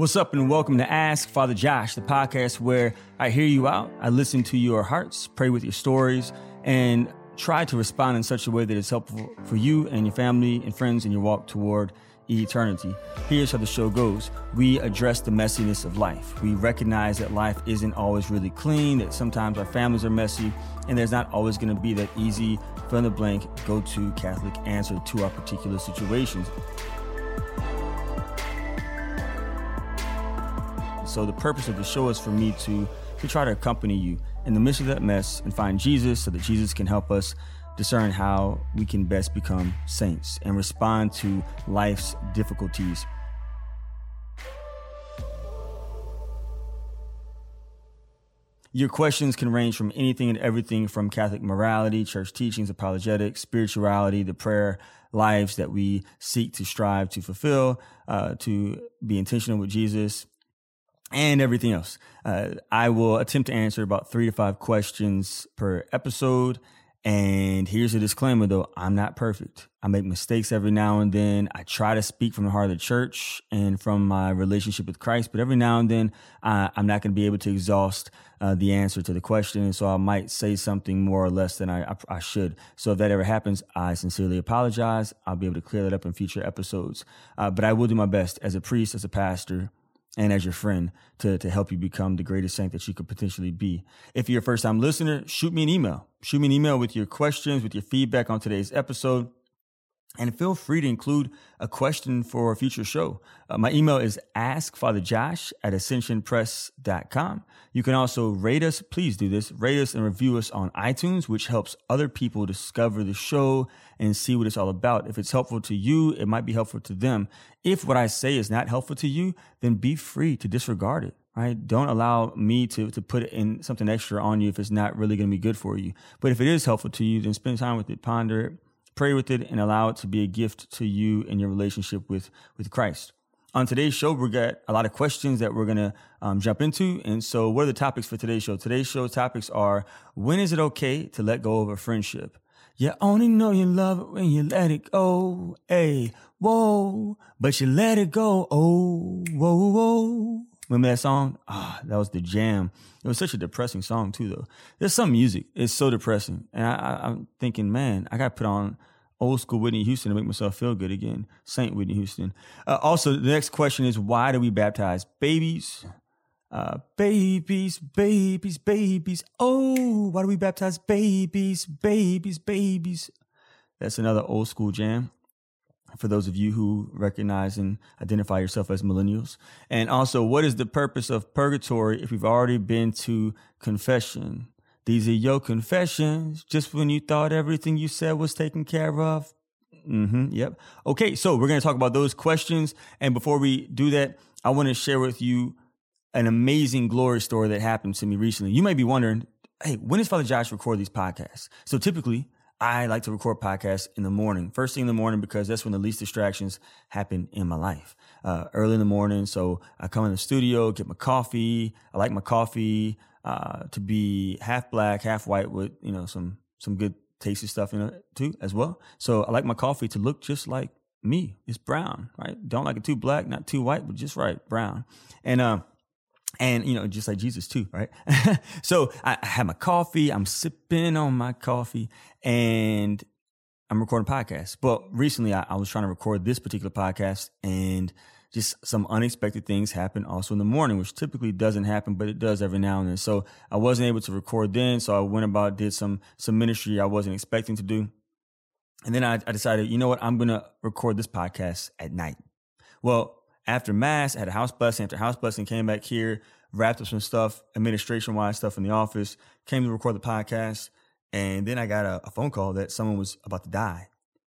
What's up, and welcome to Ask Father Josh, the podcast where I hear you out, I listen to your hearts, pray with your stories, and try to respond in such a way that is helpful for you and your family and friends in your walk toward eternity. Here's how the show goes we address the messiness of life. We recognize that life isn't always really clean, that sometimes our families are messy, and there's not always going to be that easy, fill in the blank, go to Catholic answer to our particular situations. So the purpose of the show is for me to to try to accompany you in the midst of that mess and find Jesus so that Jesus can help us discern how we can best become saints and respond to life's difficulties. Your questions can range from anything and everything from Catholic morality, church teachings, apologetics, spirituality, the prayer lives that we seek to strive to fulfill, uh, to be intentional with Jesus, and everything else. Uh, I will attempt to answer about three to five questions per episode. And here's a disclaimer though I'm not perfect. I make mistakes every now and then. I try to speak from the heart of the church and from my relationship with Christ, but every now and then uh, I'm not going to be able to exhaust uh, the answer to the question. And so I might say something more or less than I, I, I should. So if that ever happens, I sincerely apologize. I'll be able to clear that up in future episodes. Uh, but I will do my best as a priest, as a pastor, and as your friend to, to help you become the greatest saint that you could potentially be. If you're a first time listener, shoot me an email. Shoot me an email with your questions, with your feedback on today's episode. And feel free to include a question for a future show. Uh, my email is askfatherjosh at ascensionpress.com. You can also rate us, please do this, rate us and review us on iTunes, which helps other people discover the show and see what it's all about. If it's helpful to you, it might be helpful to them. If what I say is not helpful to you, then be free to disregard it right? Don't allow me to to put in something extra on you if it's not really going to be good for you. But if it is helpful to you, then spend time with it, ponder it, pray with it, and allow it to be a gift to you in your relationship with, with Christ. On today's show, we've got a lot of questions that we're going to um, jump into. And so, what are the topics for today's show? Today's show topics are when is it okay to let go of a friendship? You only know you love it when you let it go. Hey, whoa, but you let it go. Oh, whoa, whoa. Remember that song? Ah, that was the jam. It was such a depressing song too, though. There's some music. It's so depressing, and I, am thinking, man, I got put on old school Whitney Houston to make myself feel good again. Saint Whitney Houston. Uh, also, the next question is why do we baptize babies? Uh, babies, babies, babies. Oh, why do we baptize babies, babies, babies? That's another old school jam for those of you who recognize and identify yourself as millennials. And also, what is the purpose of purgatory if we've already been to confession? These are your confessions. Just when you thought everything you said was taken care of. Mm-hmm. Yep. Okay. So we're going to talk about those questions. And before we do that, I want to share with you an amazing glory story that happened to me recently. You may be wondering, hey, when does Father Josh record these podcasts? So typically, I like to record podcasts in the morning, first thing in the morning, because that's when the least distractions happen in my life. Uh, early in the morning. So I come in the studio, get my coffee. I like my coffee uh, to be half black, half white with, you know, some, some good tasty stuff in it too, as well. So I like my coffee to look just like me. It's brown, right? Don't like it too black, not too white, but just right, brown. And, uh, and you know, just like Jesus too, right? so I, have my coffee, I'm sipping on my coffee, and I'm recording podcasts. But recently, I, I was trying to record this particular podcast, and just some unexpected things happen also in the morning, which typically doesn't happen, but it does every now and then. So I wasn't able to record then. So I went about, did some, some ministry I wasn't expecting to do. And then I, I decided, you know what? I'm to record this podcast at night. Well, after mass, I had a house blessing. After house blessing, came back here, wrapped up some stuff, administration wise stuff in the office, came to record the podcast. And then I got a, a phone call that someone was about to die.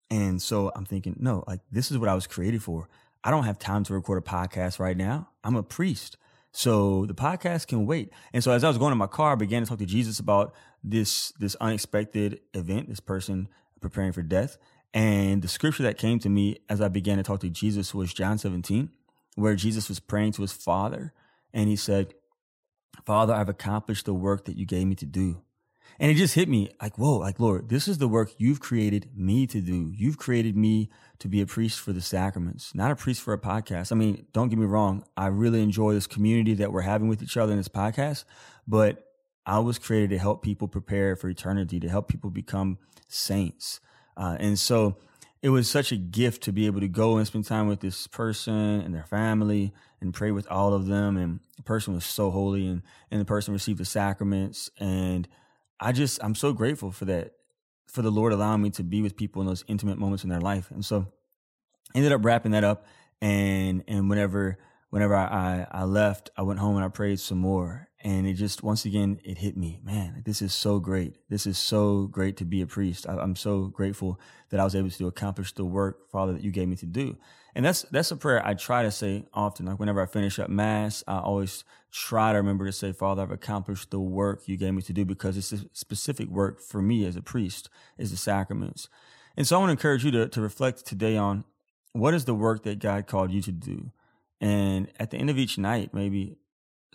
And so I'm thinking, no, like this is what I was created for. I don't have time to record a podcast right now. I'm a priest. So the podcast can wait. And so as I was going in my car, I began to talk to Jesus about this this unexpected event, this person preparing for death. And the scripture that came to me as I began to talk to Jesus was John 17, where Jesus was praying to his Father. And he said, Father, I've accomplished the work that you gave me to do. And it just hit me like, whoa, like, Lord, this is the work you've created me to do. You've created me to be a priest for the sacraments, not a priest for a podcast. I mean, don't get me wrong. I really enjoy this community that we're having with each other in this podcast, but I was created to help people prepare for eternity, to help people become saints. Uh, and so it was such a gift to be able to go and spend time with this person and their family and pray with all of them. And the person was so holy and, and the person received the sacraments. And I just, I'm so grateful for that, for the Lord allowing me to be with people in those intimate moments in their life. And so ended up wrapping that up. And, and whenever, whenever I, I, I left, I went home and I prayed some more. And it just, once again, it hit me, man, this is so great. This is so great to be a priest. I, I'm so grateful that I was able to accomplish the work, Father, that you gave me to do. And that's, that's a prayer I try to say often. Like whenever I finish up mass, I always try to remember to say, Father, I've accomplished the work you gave me to do because it's a specific work for me as a priest is the sacraments. And so I want to encourage you to, to reflect today on what is the work that God called you to do? And at the end of each night, maybe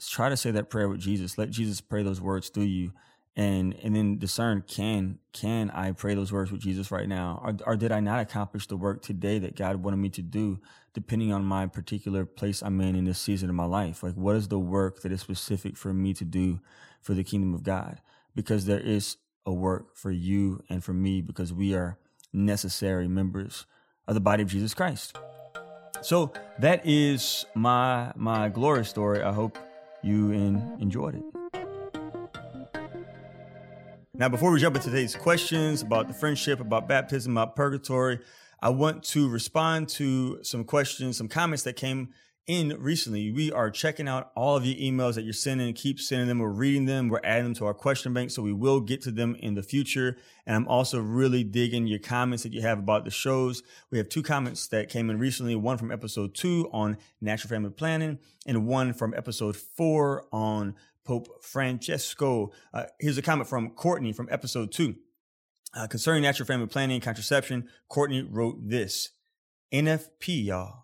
try to say that prayer with Jesus. Let Jesus pray those words through you, and and then discern can can I pray those words with Jesus right now, or, or did I not accomplish the work today that God wanted me to do, depending on my particular place I'm in in this season of my life? Like, what is the work that is specific for me to do for the kingdom of God? Because there is a work for you and for me because we are necessary members of the body of Jesus Christ. So that is my my glory story. I hope you enjoyed it. Now, before we jump into today's questions about the friendship, about baptism, about purgatory, I want to respond to some questions, some comments that came in recently. We are checking out all of your emails that you're sending. Keep sending them. We're reading them. We're adding them to our question bank. So we will get to them in the future. And I'm also really digging your comments that you have about the shows. We have two comments that came in recently, one from episode two on natural family planning and one from episode four on Pope Francesco. Uh, here's a comment from Courtney from episode two. Uh, concerning natural family planning and contraception, Courtney wrote this NFP, y'all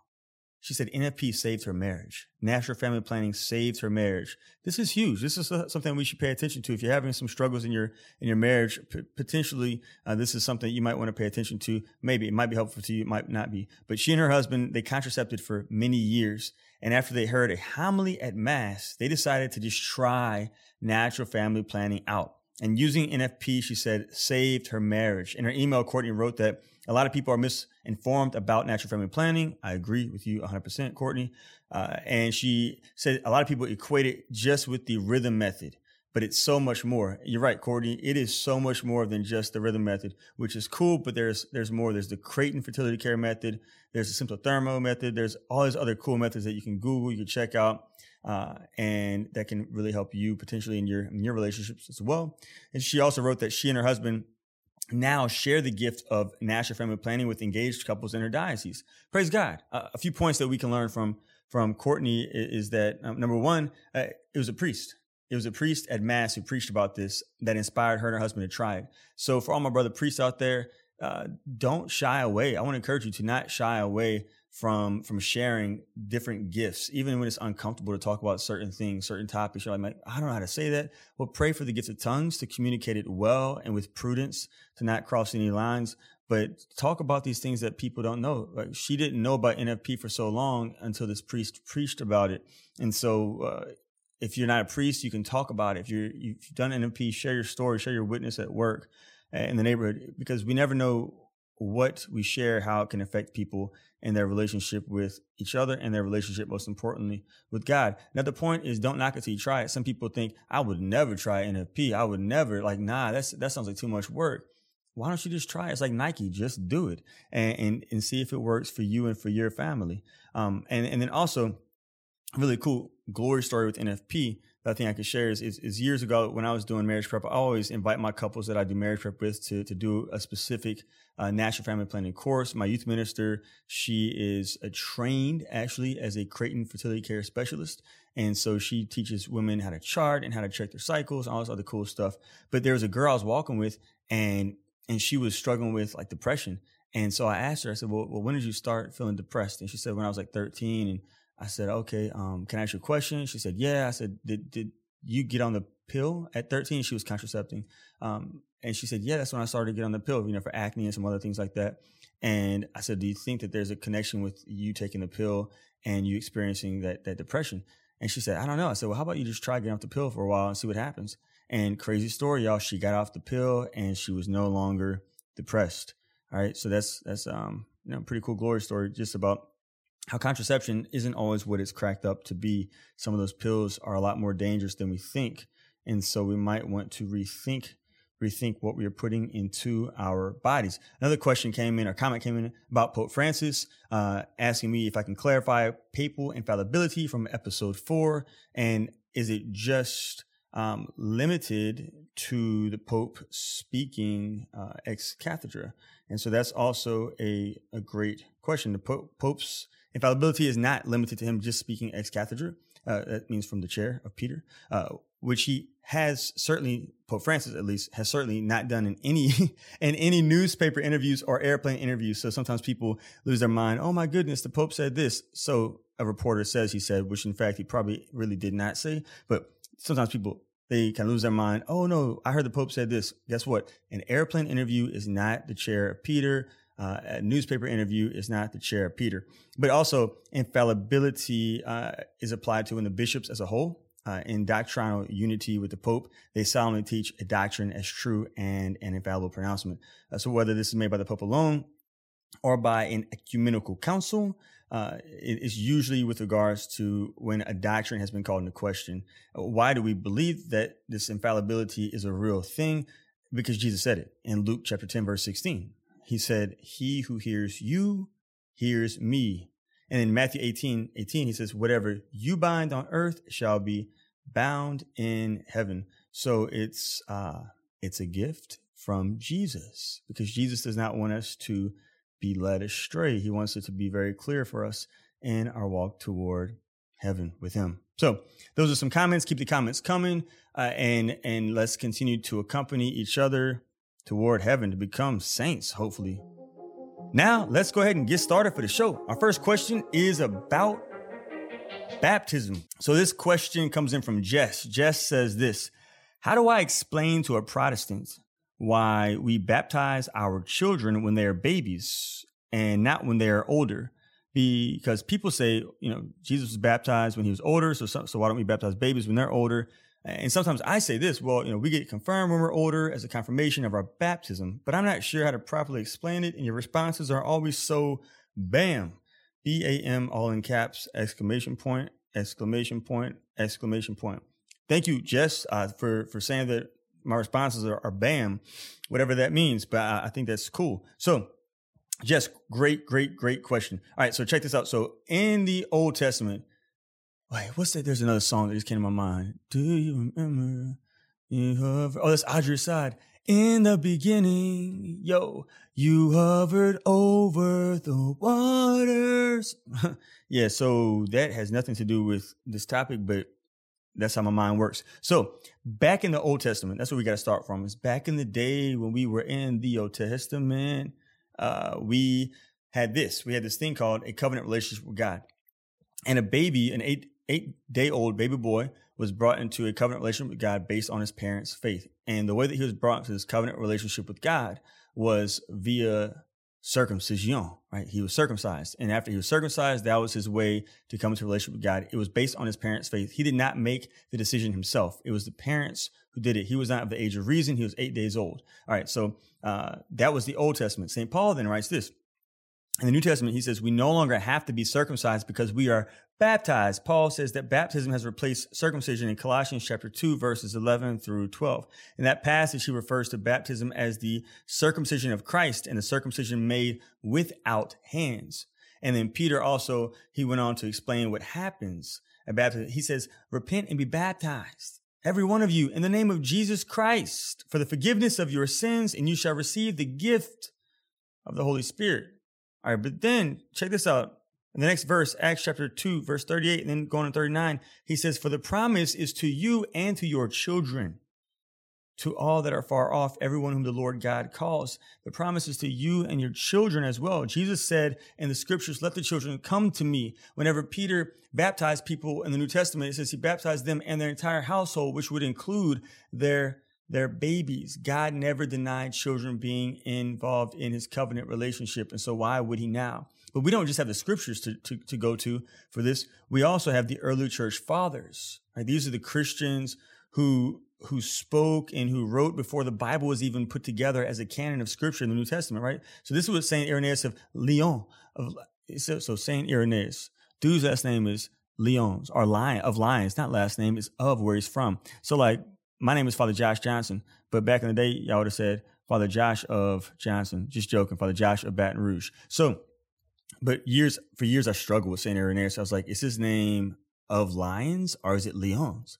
she said NFP saved her marriage. Natural family planning saved her marriage. This is huge. This is something we should pay attention to. If you're having some struggles in your in your marriage, p- potentially uh, this is something you might want to pay attention to. Maybe it might be helpful to you, it might not be. But she and her husband they contracepted for many years, and after they heard a homily at mass, they decided to just try natural family planning out. And using NFP, she said, saved her marriage. In her email, Courtney wrote that a lot of people are misinformed about natural family planning. I agree with you 100%, Courtney. Uh, and she said a lot of people equate it just with the rhythm method, but it's so much more. You're right, Courtney. It is so much more than just the rhythm method, which is cool, but there's there's more. There's the Creighton fertility care method. There's the Symptothermal method. There's all these other cool methods that you can Google, you can check out. Uh, and that can really help you potentially in your in your relationships as well. And she also wrote that she and her husband now share the gift of natural family planning with engaged couples in her diocese. Praise God. Uh, a few points that we can learn from from Courtney is, that um, number one, uh, it was a priest. It was a priest at mass who preached about this that inspired her and her husband to try it. So for all my brother priests out there, uh, don't shy away. I want to encourage you to not shy away from from sharing different gifts, even when it's uncomfortable to talk about certain things, certain topics. You're like, I don't know how to say that. Well, pray for the gift of tongues to communicate it well and with prudence to not cross any lines. But talk about these things that people don't know. Like she didn't know about NFP for so long until this priest preached about it. And so, uh, if you're not a priest, you can talk about it. If you're you've done NFP, share your story, share your witness at work, uh, in the neighborhood, because we never know what we share, how it can affect people and their relationship with each other and their relationship, most importantly, with God. Now, the point is don't knock it till you try it. Some people think, I would never try NFP. I would never, like, nah, that's, that sounds like too much work. Why don't you just try it? It's like Nike, just do it and, and, and see if it works for you and for your family. Um, and, and then also, really cool glory story with NFP that I I could share is, is, is, years ago when I was doing marriage prep, I always invite my couples that I do marriage prep with to, to do a specific uh, natural family planning course. My youth minister, she is trained actually as a Creighton fertility care specialist. And so she teaches women how to chart and how to check their cycles, and all this other cool stuff. But there was a girl I was walking with and, and she was struggling with like depression. And so I asked her, I said, well, well when did you start feeling depressed? And she said, when I was like 13 and I said, okay, um, can I ask you a question? She said, yeah. I said, did, did you get on the pill at 13. She was contracepting. Um, and she said, Yeah, that's when I started to get on the pill, you know, for acne and some other things like that. And I said, Do you think that there's a connection with you taking the pill and you experiencing that that depression? And she said, I don't know. I said, Well, how about you just try getting off the pill for a while and see what happens? And crazy story, y'all, she got off the pill and she was no longer depressed. All right. So that's that's um, you know, pretty cool glory story just about how contraception isn't always what it's cracked up to be. Some of those pills are a lot more dangerous than we think. And so we might want to rethink rethink what we are putting into our bodies. Another question came in, or comment came in about Pope Francis, uh, asking me if I can clarify papal infallibility from episode four, and is it just um, limited to the Pope speaking uh, ex cathedra? And so that's also a, a great question. The Pope, Pope's infallibility is not limited to him just speaking ex cathedra. Uh, that means from the chair of Peter, uh, which he has certainly Pope Francis at least has certainly not done in any in any newspaper interviews or airplane interviews. So sometimes people lose their mind. Oh my goodness, the Pope said this. So a reporter says he said, which in fact he probably really did not say. But sometimes people they can lose their mind. Oh no, I heard the Pope said this. Guess what? An airplane interview is not the chair of Peter. Uh, a newspaper interview is not the chair of Peter. But also infallibility uh, is applied to when the bishops as a whole uh, in doctrinal unity with the Pope, they solemnly teach a doctrine as true and an infallible pronouncement. Uh, so whether this is made by the Pope alone or by an ecumenical council, uh, it is usually with regards to when a doctrine has been called into question. Why do we believe that this infallibility is a real thing? Because Jesus said it in Luke chapter 10, verse 16. He said, He who hears you hears me. And in Matthew 18, 18, he says, Whatever you bind on earth shall be bound in heaven. So it's uh it's a gift from Jesus because Jesus does not want us to be led astray. He wants it to be very clear for us in our walk toward heaven with him. So those are some comments. Keep the comments coming, uh, and and let's continue to accompany each other toward heaven to become saints. Hopefully. Now let's go ahead and get started for the show. Our first question is about Baptism. So this question comes in from Jess. Jess says this How do I explain to a Protestant why we baptize our children when they are babies and not when they are older? Because people say, you know, Jesus was baptized when he was older, so, so why don't we baptize babies when they're older? And sometimes I say this, well, you know, we get confirmed when we're older as a confirmation of our baptism, but I'm not sure how to properly explain it. And your responses are always so bam. B A M all in caps, exclamation point, exclamation point, exclamation point. Thank you, Jess, uh, for for saying that my responses are, are BAM, whatever that means. But I, I think that's cool. So, Jess, great, great, great question. All right, so check this out. So in the Old Testament, wait, what's that? There's another song that just came to my mind. Do you remember? You have, oh, that's Audrey Assad. In the beginning, yo, you hovered over the waters. yeah, so that has nothing to do with this topic, but that's how my mind works. So back in the Old Testament, that's where we got to start from. Is back in the day when we were in the Old Testament, uh, we had this. We had this thing called a covenant relationship with God, and a baby, an eight eight day old baby boy, was brought into a covenant relationship with God based on his parents' faith. And the way that he was brought to this covenant relationship with God was via circumcision, right? He was circumcised. And after he was circumcised, that was his way to come into a relationship with God. It was based on his parents' faith. He did not make the decision himself. It was the parents who did it. He was not of the age of reason. He was eight days old. All right. So, uh, that was the Old Testament. St. Paul then writes this. In the New Testament, he says, we no longer have to be circumcised because we are baptized. Paul says that baptism has replaced circumcision in Colossians chapter 2, verses 11 through 12. In that passage, he refers to baptism as the circumcision of Christ and the circumcision made without hands. And then Peter also, he went on to explain what happens at baptism. He says, repent and be baptized. Every one of you in the name of Jesus Christ for the forgiveness of your sins, and you shall receive the gift of the Holy Spirit. All right, but then check this out. In the next verse, Acts chapter 2, verse 38, and then going to 39, he says, For the promise is to you and to your children, to all that are far off, everyone whom the Lord God calls. The promise is to you and your children as well. Jesus said in the scriptures, let the children come to me. Whenever Peter baptized people in the New Testament, it says he baptized them and their entire household, which would include their their babies. God never denied children being involved in his covenant relationship. And so why would he now? But we don't just have the scriptures to, to, to go to for this. We also have the early church fathers. Right? These are the Christians who who spoke and who wrote before the Bible was even put together as a canon of scripture in the New Testament, right? So this is what Saint Irenaeus of Lyon of so, so Saint Irenaeus, dude's last name is Lyons or Lion of Lions, not last name is of where he's from. So like my name is Father Josh Johnson, but back in the day y'all would have said Father Josh of Johnson. Just joking, Father Josh of Baton Rouge. So, but years for years I struggled with Saint Irenaeus. I was like, is his name of Lions or is it Lyons?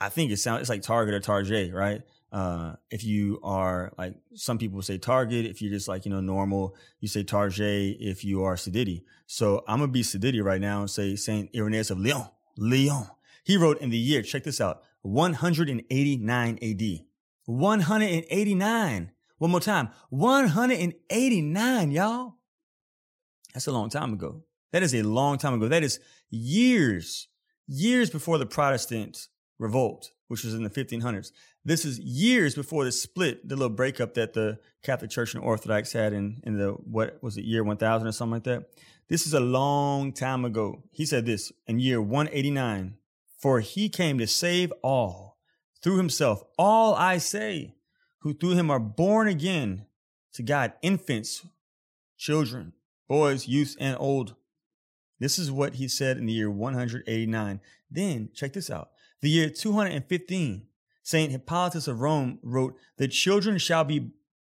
I think it sounds it's like Target or Target, right? Uh, if you are like some people say Target, if you're just like you know normal, you say Target. If you are Siditi, so I'm gonna be Siditi right now and say Saint Irenaeus of Lyon. Lyon. He wrote in the year. Check this out: 189 A.D. 189. One more time. 189, y'all. That's a long time ago. That is a long time ago. That is years, years before the Protestant revolt, which was in the 1500s. This is years before the split, the little breakup that the Catholic Church and Orthodox had in, in the, what was it, year 1000 or something like that. This is a long time ago. He said this in year 189 For he came to save all through himself, all I say, who through him are born again to God, infants, children, boys, youth, and old. This is what he said in the year 189. Then, check this out. The year 215, St. Hippolytus of Rome wrote, The children shall be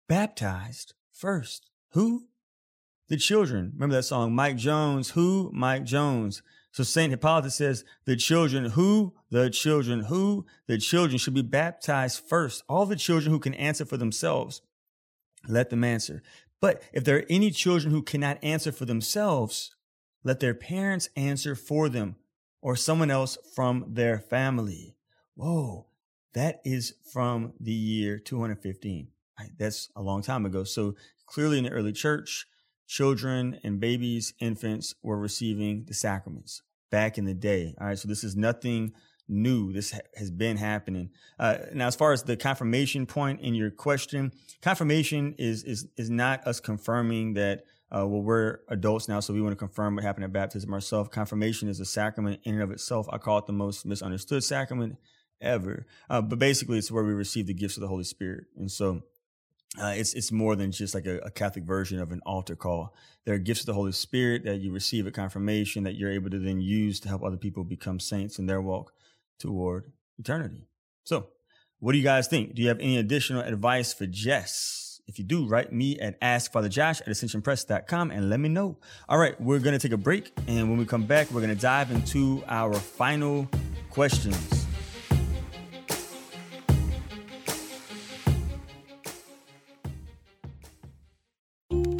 baptized first. Who? The children. Remember that song, Mike Jones. Who? Mike Jones. So St. Hippolytus says, The children who? The children who? The children should be baptized first. All the children who can answer for themselves, let them answer. But if there are any children who cannot answer for themselves, let their parents answer for them or someone else from their family. Whoa, that is from the year 215. That's a long time ago. So clearly in the early church, children and babies, infants were receiving the sacraments back in the day. All right. So this is nothing new. This ha- has been happening. Uh, now, as far as the confirmation point in your question, confirmation is, is, is not us confirming that uh, well, we're adults now, so we want to confirm what happened at baptism ourselves. Confirmation is a sacrament in and of itself. I call it the most misunderstood sacrament ever. Uh, but basically, it's where we receive the gifts of the Holy Spirit. And so uh, it's it's more than just like a, a, Catholic version of an altar call. There are gifts of the Holy Spirit that you receive at confirmation that you're able to then use to help other people become saints in their walk toward eternity. So, what do you guys think? Do you have any additional advice for Jess? If you do, write me at askfatherjosh at ascensionpress.com and let me know. All right, we're going to take a break. And when we come back, we're going to dive into our final questions.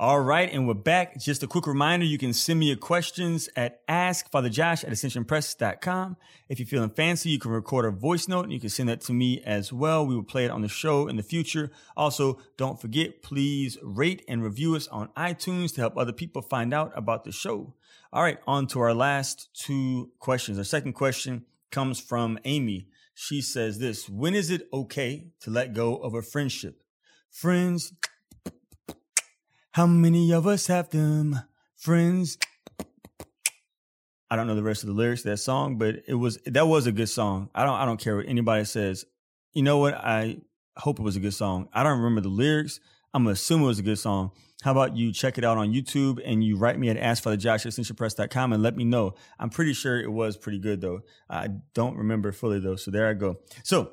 All right, and we're back. Just a quick reminder, you can send me your questions at askfatherjosh at ascensionpress.com. If you're feeling fancy, you can record a voice note and you can send that to me as well. We will play it on the show in the future. Also, don't forget, please rate and review us on iTunes to help other people find out about the show. All right, on to our last two questions. Our second question comes from Amy. She says this, when is it okay to let go of a friendship? Friends, how many of us have them friends? I don't know the rest of the lyrics to that song, but it was that was a good song. I don't I don't care what anybody says. You know what? I hope it was a good song. I don't remember the lyrics. I'm gonna assume it was a good song. How about you check it out on YouTube and you write me at askfatherjosh@ascensionpress.com and let me know. I'm pretty sure it was pretty good though. I don't remember fully though. So there I go. So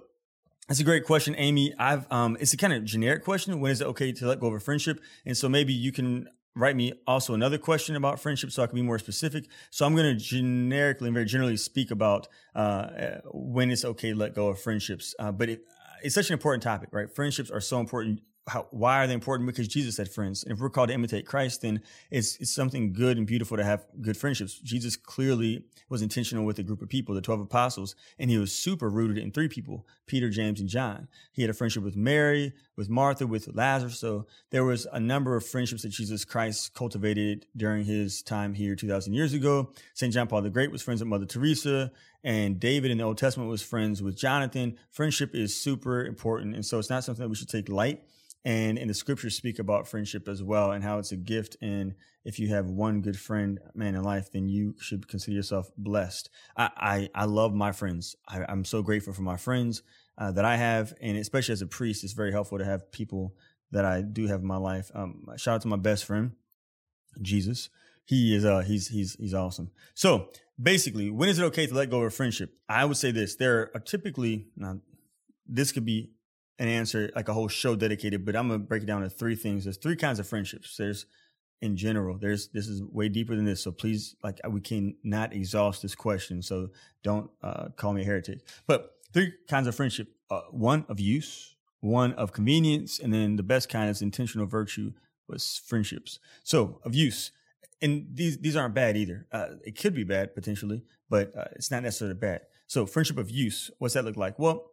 that's a great question, Amy. I've um, it's a kind of generic question. When is it okay to let go of a friendship? And so maybe you can write me also another question about friendship so I can be more specific. So I'm going to generically and very generally speak about uh, when it's okay to let go of friendships. Uh, but it, it's such an important topic, right? Friendships are so important how, why are they important? Because Jesus had friends. And if we're called to imitate Christ, then it's, it's something good and beautiful to have good friendships. Jesus clearly was intentional with a group of people, the 12 apostles, and he was super rooted in three people, Peter, James, and John. He had a friendship with Mary, with Martha, with Lazarus. So there was a number of friendships that Jesus Christ cultivated during his time here 2,000 years ago. St. John Paul the Great was friends with Mother Teresa, and David in the Old Testament was friends with Jonathan. Friendship is super important. And so it's not something that we should take light and in the scriptures speak about friendship as well and how it's a gift. And if you have one good friend man in life then you should consider yourself blessed. I i, I love my friends. I, am so grateful for my friends uh, that i have. And especially as a priest it's very helpful to have people that i do have in my life. Um, shout out to my best friend jesus. He is uh he's he's he's awesome. So basically when is it okay to let go of a friendship? I would say this. There are typically now this could be an answer like a whole show dedicated, but I'm gonna break it down to three things. There's three kinds of friendships. There's in general. There's this is way deeper than this. So please, like we can not exhaust this question. So don't uh, call me a heretic. But three kinds of friendship: uh, one of use, one of convenience, and then the best kind is intentional virtue was friendships. So of use, and these these aren't bad either. Uh, it could be bad potentially, but uh, it's not necessarily bad. So friendship of use, what's that look like? Well,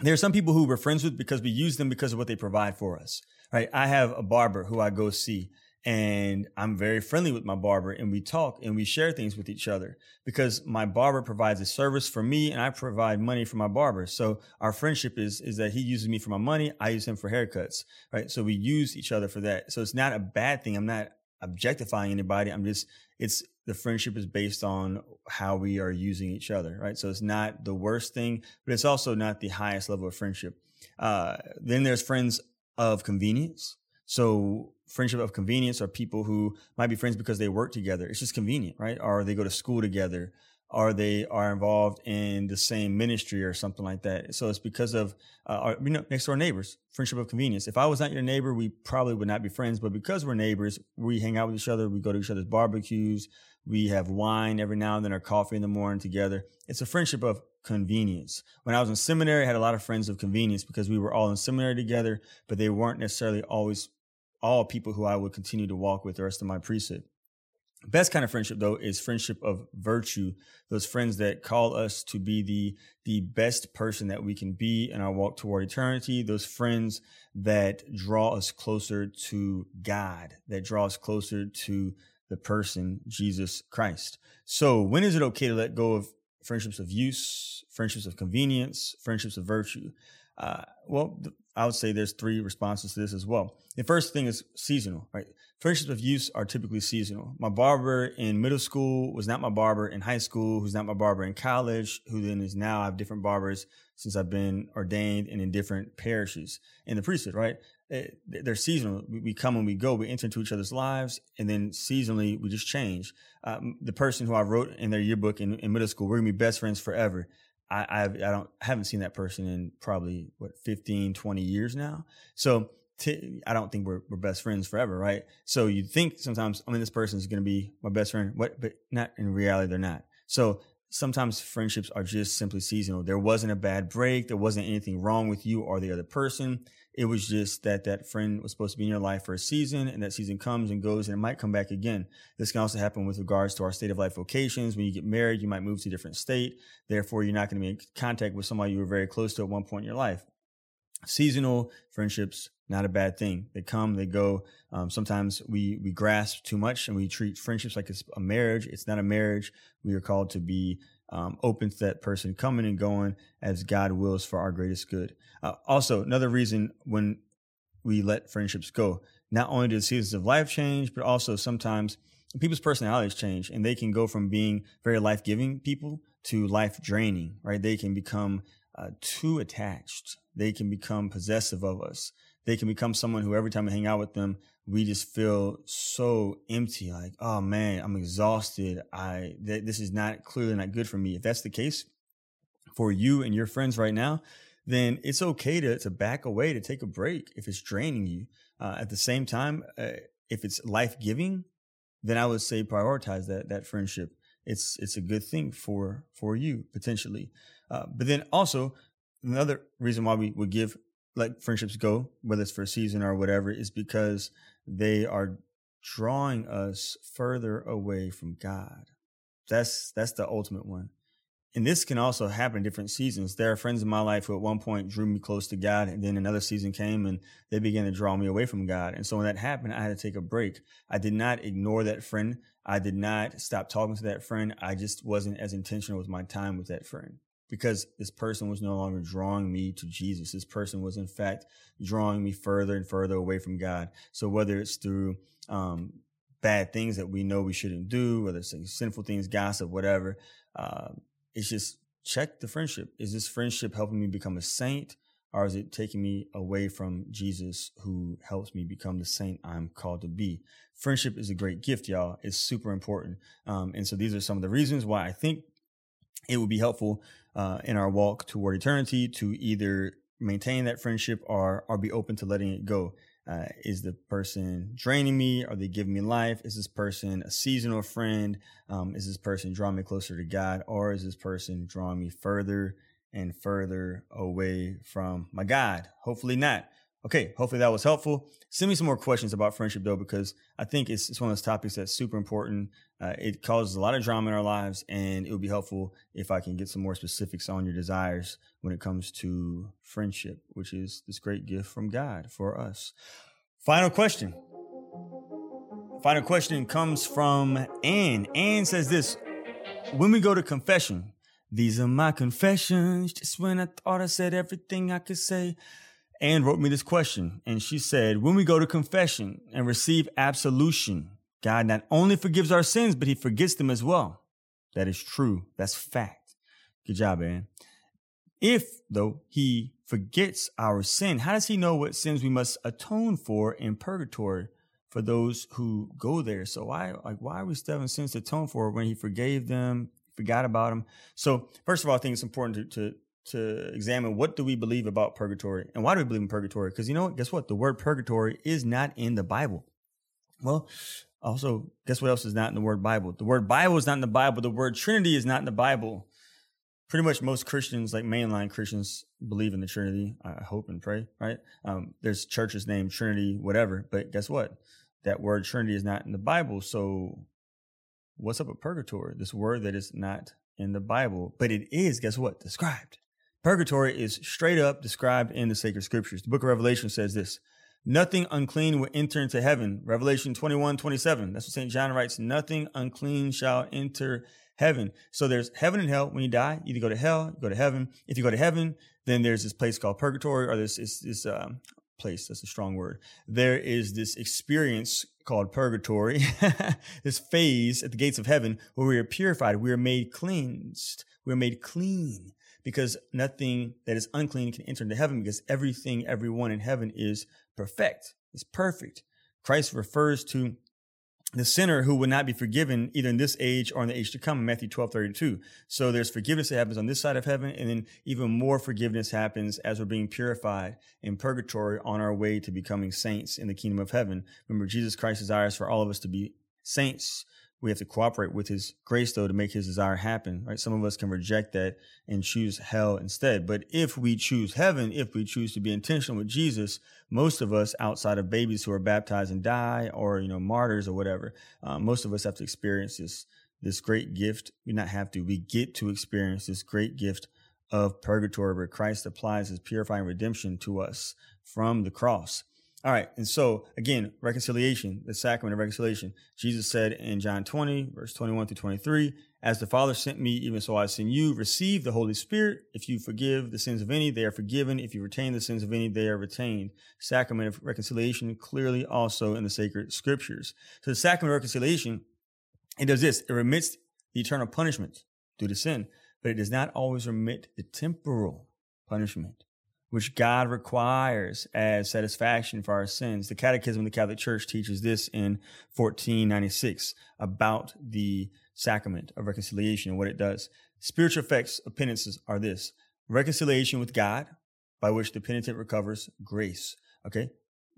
there are some people who we're friends with because we use them because of what they provide for us, right? I have a barber who I go see and I'm very friendly with my barber and we talk and we share things with each other because my barber provides a service for me and I provide money for my barber. So our friendship is, is that he uses me for my money. I use him for haircuts, right? So we use each other for that. So it's not a bad thing. I'm not objectifying anybody. I'm just, it's, the friendship is based on how we are using each other, right? So it's not the worst thing, but it's also not the highest level of friendship. Uh, then there's friends of convenience. So friendship of convenience are people who might be friends because they work together. It's just convenient, right? Or they go to school together, or they are involved in the same ministry or something like that. So it's because of uh, our you know, next door neighbors, friendship of convenience. If I was not your neighbor, we probably would not be friends. But because we're neighbors, we hang out with each other, we go to each other's barbecues, we have wine every now and then or coffee in the morning together. It's a friendship of convenience. When I was in seminary, I had a lot of friends of convenience because we were all in seminary together, but they weren't necessarily always all people who I would continue to walk with the rest of my priesthood. Best kind of friendship though is friendship of virtue. Those friends that call us to be the the best person that we can be in our walk toward eternity. Those friends that draw us closer to God, that draw us closer to the person Jesus Christ. So, when is it okay to let go of friendships of use, friendships of convenience, friendships of virtue? Uh, well, I would say there's three responses to this as well. The first thing is seasonal, right? Friendships of use are typically seasonal. My barber in middle school was not my barber in high school, who's not my barber in college, who then is now I have different barbers since I've been ordained and in different parishes in the priesthood, right? Eh, they're seasonal. We come and we go. We enter into each other's lives, and then seasonally we just change. Um, the person who I wrote in their yearbook in, in middle school, we're gonna be best friends forever. I I've, I don't haven't seen that person in probably what 15, 20 years now. So t- I don't think we're we're best friends forever, right? So you think sometimes I mean this person is gonna be my best friend, what? But not in reality, they're not. So sometimes friendships are just simply seasonal. There wasn't a bad break. There wasn't anything wrong with you or the other person. It was just that that friend was supposed to be in your life for a season and that season comes and goes and it might come back again. This can also happen with regards to our state of life vocations. When you get married, you might move to a different state. Therefore, you're not going to be in contact with somebody you were very close to at one point in your life. Seasonal friendships, not a bad thing. They come, they go. Um, sometimes we, we grasp too much and we treat friendships like it's a marriage. It's not a marriage. We are called to be um, open to that person coming and going as God wills for our greatest good. Uh, also, another reason when we let friendships go, not only do the seasons of life change, but also sometimes people's personalities change and they can go from being very life giving people to life draining, right? They can become uh, too attached. They can become possessive of us. They can become someone who every time we hang out with them, we just feel so empty. Like, oh man, I'm exhausted. I th- this is not clearly not good for me. If that's the case for you and your friends right now, then it's okay to to back away, to take a break if it's draining you. Uh, at the same time, uh, if it's life giving, then I would say prioritize that that friendship. It's it's a good thing for for you potentially. Uh, but then also another reason why we would give let friendships go, whether it's for a season or whatever, is because they are drawing us further away from God. That's that's the ultimate one. And this can also happen in different seasons. There are friends in my life who at one point drew me close to God, and then another season came and they began to draw me away from God. And so when that happened, I had to take a break. I did not ignore that friend. I did not stop talking to that friend. I just wasn't as intentional with my time with that friend because this person was no longer drawing me to Jesus. This person was, in fact, drawing me further and further away from God. So whether it's through um, bad things that we know we shouldn't do, whether it's sinful things, gossip, whatever, uh, it's just check the friendship. Is this friendship helping me become a saint? Or is it taking me away from Jesus who helps me become the saint I'm called to be? Friendship is a great gift, y'all. It's super important. Um, and so these are some of the reasons why I think it would be helpful uh, in our walk toward eternity to either maintain that friendship or or be open to letting it go. Uh, is the person draining me? Are they giving me life? Is this person a seasonal friend? Um, is this person drawing me closer to God, or is this person drawing me further and further away from my God? Hopefully not. Okay, hopefully that was helpful. Send me some more questions about friendship though, because I think it's, it's one of those topics that's super important. Uh, it causes a lot of drama in our lives, and it would be helpful if I can get some more specifics on your desires when it comes to friendship, which is this great gift from God for us. Final question. Final question comes from Anne. Anne says this When we go to confession, these are my confessions, just when I thought I said everything I could say. Anne wrote me this question, and she said, When we go to confession and receive absolution, God not only forgives our sins, but he forgets them as well. That is true. That's fact. Good job, Anne. If, though, he forgets our sin, how does he know what sins we must atone for in purgatory for those who go there? So why, like, why are we still having sins to atone for when he forgave them, forgot about them? So first of all, I think it's important to, to to examine what do we believe about purgatory and why do we believe in purgatory? Because you know what? Guess what? The word purgatory is not in the Bible. Well, also, guess what else is not in the word Bible? The word Bible is not in the Bible. The word Trinity is not in the Bible. Pretty much most Christians, like mainline Christians, believe in the Trinity. I hope and pray, right? Um, there's churches named Trinity, whatever. But guess what? That word Trinity is not in the Bible. So what's up with purgatory? This word that is not in the Bible, but it is, guess what? Described Purgatory is straight up described in the sacred scriptures. The book of Revelation says this Nothing unclean will enter into heaven. Revelation 21, 27. That's what St. John writes. Nothing unclean shall enter heaven. So there's heaven and hell. When you die, you either go to hell, you go to heaven. If you go to heaven, then there's this place called purgatory, or this this, this um, place. That's a strong word. There is this experience called purgatory, this phase at the gates of heaven where we are purified, we are made cleansed, we are made clean because nothing that is unclean can enter into heaven because everything, everyone in heaven is perfect, is perfect. Christ refers to the sinner who will not be forgiven either in this age or in the age to come Matthew 12, 32. So there's forgiveness that happens on this side of heaven, and then even more forgiveness happens as we're being purified in purgatory on our way to becoming saints in the kingdom of heaven. Remember, Jesus Christ desires for all of us to be saints we have to cooperate with his grace though to make his desire happen right? Some of us can reject that and choose hell instead. But if we choose heaven if we choose to be intentional with jesus most of us outside of babies who are baptized and die or you know martyrs or whatever uh, most of us have to experience this this great gift. We not have to. We get to experience this great gift of purgatory where christ applies his purifying redemption to us from the cross all right. And so again, reconciliation, the sacrament of reconciliation. Jesus said in John 20, verse 21 through 23, as the Father sent me, even so I send you, receive the Holy Spirit. If you forgive the sins of any, they are forgiven. If you retain the sins of any, they are retained. Sacrament of reconciliation clearly also in the sacred scriptures. So the sacrament of reconciliation, it does this. It remits the eternal punishment due to sin, but it does not always remit the temporal punishment which God requires as satisfaction for our sins. The Catechism of the Catholic Church teaches this in 1496 about the sacrament of reconciliation and what it does. Spiritual effects of penances are this reconciliation with God, by which the penitent recovers grace. Okay.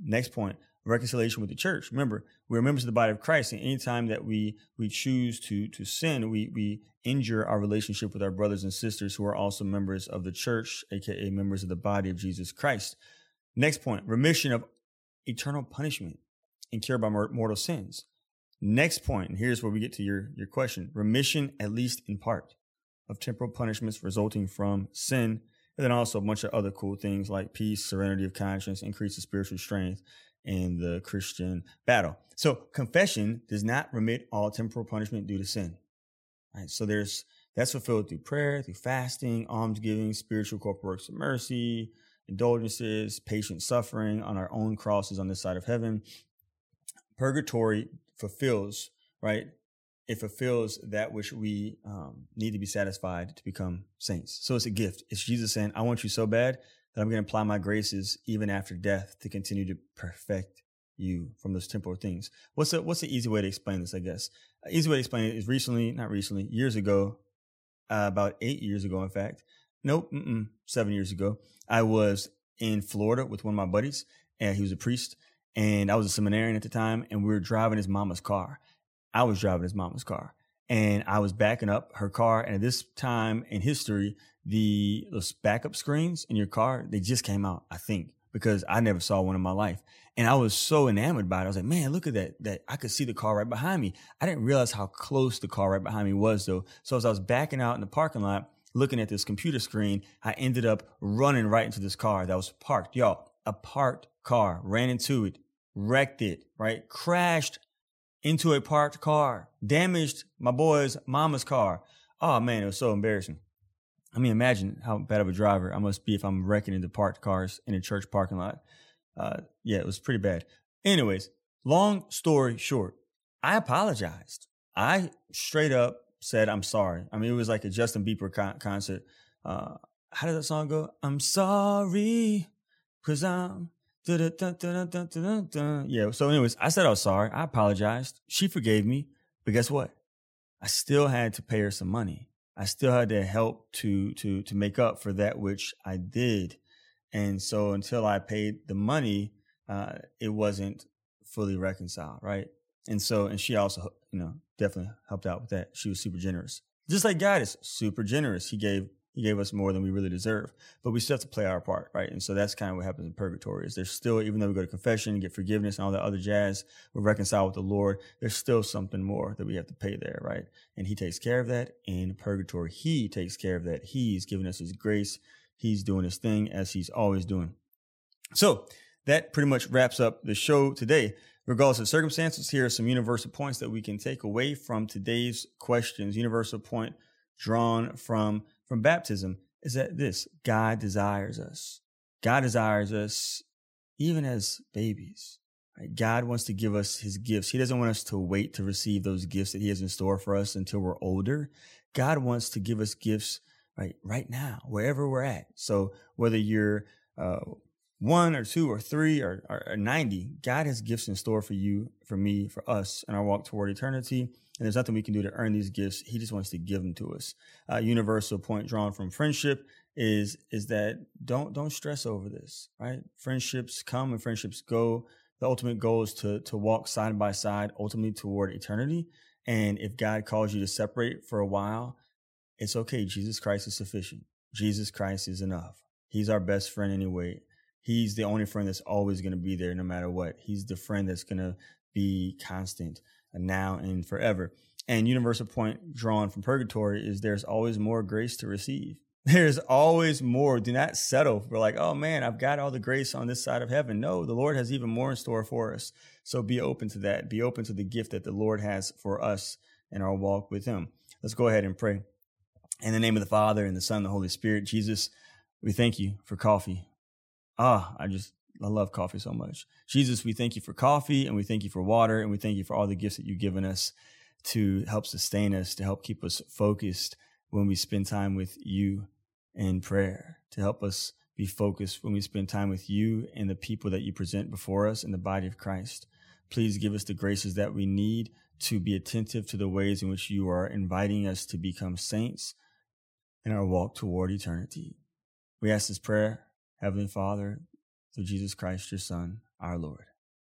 Next point reconciliation with the church. Remember, we're members of the body of Christ, and anytime that we we choose to to sin, we we injure our relationship with our brothers and sisters who are also members of the church, aka members of the body of Jesus Christ. Next point: remission of eternal punishment and cure by mortal sins. Next point, and here's where we get to your your question: remission, at least in part, of temporal punishments resulting from sin. And then also a bunch of other cool things like peace, serenity of conscience, increase of spiritual strength, in the Christian battle. So confession does not remit all temporal punishment due to sin. Right? So there's that's fulfilled through prayer, through fasting, almsgiving, spiritual corporal works of mercy, indulgences, patient suffering on our own crosses on this side of heaven. Purgatory fulfills, right? It fulfills that which we um, need to be satisfied to become saints. So it's a gift. It's Jesus saying, I want you so bad that I'm going to apply my graces even after death to continue to perfect you from those temporal things. What's a what's the easy way to explain this? I guess an easy way to explain it is recently, not recently, years ago, uh, about eight years ago, in fact. Nope, seven years ago, I was in Florida with one of my buddies, and he was a priest, and I was a seminarian at the time, and we were driving his mama's car. I was driving his mama's car, and I was backing up her car. And at this time in history, the those backup screens in your car they just came out, I think, because I never saw one in my life, and I was so enamored by it. I was like, man, look at that! That I could see the car right behind me. I didn't realize how close the car right behind me was, though. So as I was backing out in the parking lot, looking at this computer screen, I ended up running right into this car that was parked. Y'all, a parked car ran into it, wrecked it, right? Crashed into a parked car, damaged my boy's mama's car. Oh man, it was so embarrassing. I mean, imagine how bad of a driver I must be if I'm wrecking into parked cars in a church parking lot. Uh, yeah, it was pretty bad. Anyways, long story short, I apologized. I straight up said I'm sorry. I mean, it was like a Justin Bieber con- concert. Uh, how did that song go? I'm sorry, cause I'm. Yeah. So, anyways, I said I was sorry. I apologized. She forgave me, but guess what? I still had to pay her some money. I still had to help to to to make up for that which I did. And so until I paid the money, uh, it wasn't fully reconciled, right? And so, and she also, you know, definitely helped out with that. She was super generous, just like God is super generous. He gave he gave us more than we really deserve. But we still have to play our part, right? And so that's kind of what happens in purgatory is there's still, even though we go to confession and get forgiveness and all that other jazz, we're reconciled with the Lord, there's still something more that we have to pay there, right? And he takes care of that in purgatory. He takes care of that. He's giving us his grace. He's doing his thing as he's always doing. So that pretty much wraps up the show today. Regardless of circumstances, here are some universal points that we can take away from today's questions. Universal point drawn from from baptism is that this God desires us. God desires us even as babies. Right? God wants to give us his gifts. He doesn't want us to wait to receive those gifts that he has in store for us until we're older. God wants to give us gifts right right now, wherever we're at. So whether you're uh, one or two or three or, or, or 90, God has gifts in store for you, for me, for us in our walk toward eternity. And there's nothing we can do to earn these gifts. He just wants to give them to us. Uh, universal point drawn from friendship is is that don't don't stress over this, right? Friendships come and friendships go. The ultimate goal is to to walk side by side, ultimately toward eternity. And if God calls you to separate for a while, it's okay. Jesus Christ is sufficient. Jesus Christ is enough. He's our best friend anyway. He's the only friend that's always going to be there no matter what. He's the friend that's going to be constant uh, now and forever. And universal point drawn from purgatory is there's always more grace to receive. There's always more. Do not settle for like, oh man, I've got all the grace on this side of heaven. No, the Lord has even more in store for us. So be open to that. Be open to the gift that the Lord has for us in our walk with Him. Let's go ahead and pray. In the name of the Father and the Son and the Holy Spirit, Jesus, we thank you for coffee. Ah, I just I love coffee so much. Jesus, we thank you for coffee and we thank you for water and we thank you for all the gifts that you've given us to help sustain us, to help keep us focused when we spend time with you in prayer, to help us be focused when we spend time with you and the people that you present before us in the body of Christ. Please give us the graces that we need to be attentive to the ways in which you are inviting us to become saints in our walk toward eternity. We ask this prayer, Heavenly Father, through Jesus Christ, your Son, our Lord.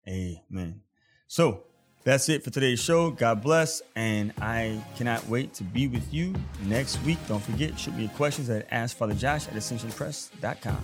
Amen. So that's it for today's show. God bless. And I cannot wait to be with you next week. Don't forget, shoot me your questions at AskFatherJosh at ascensionpress.com.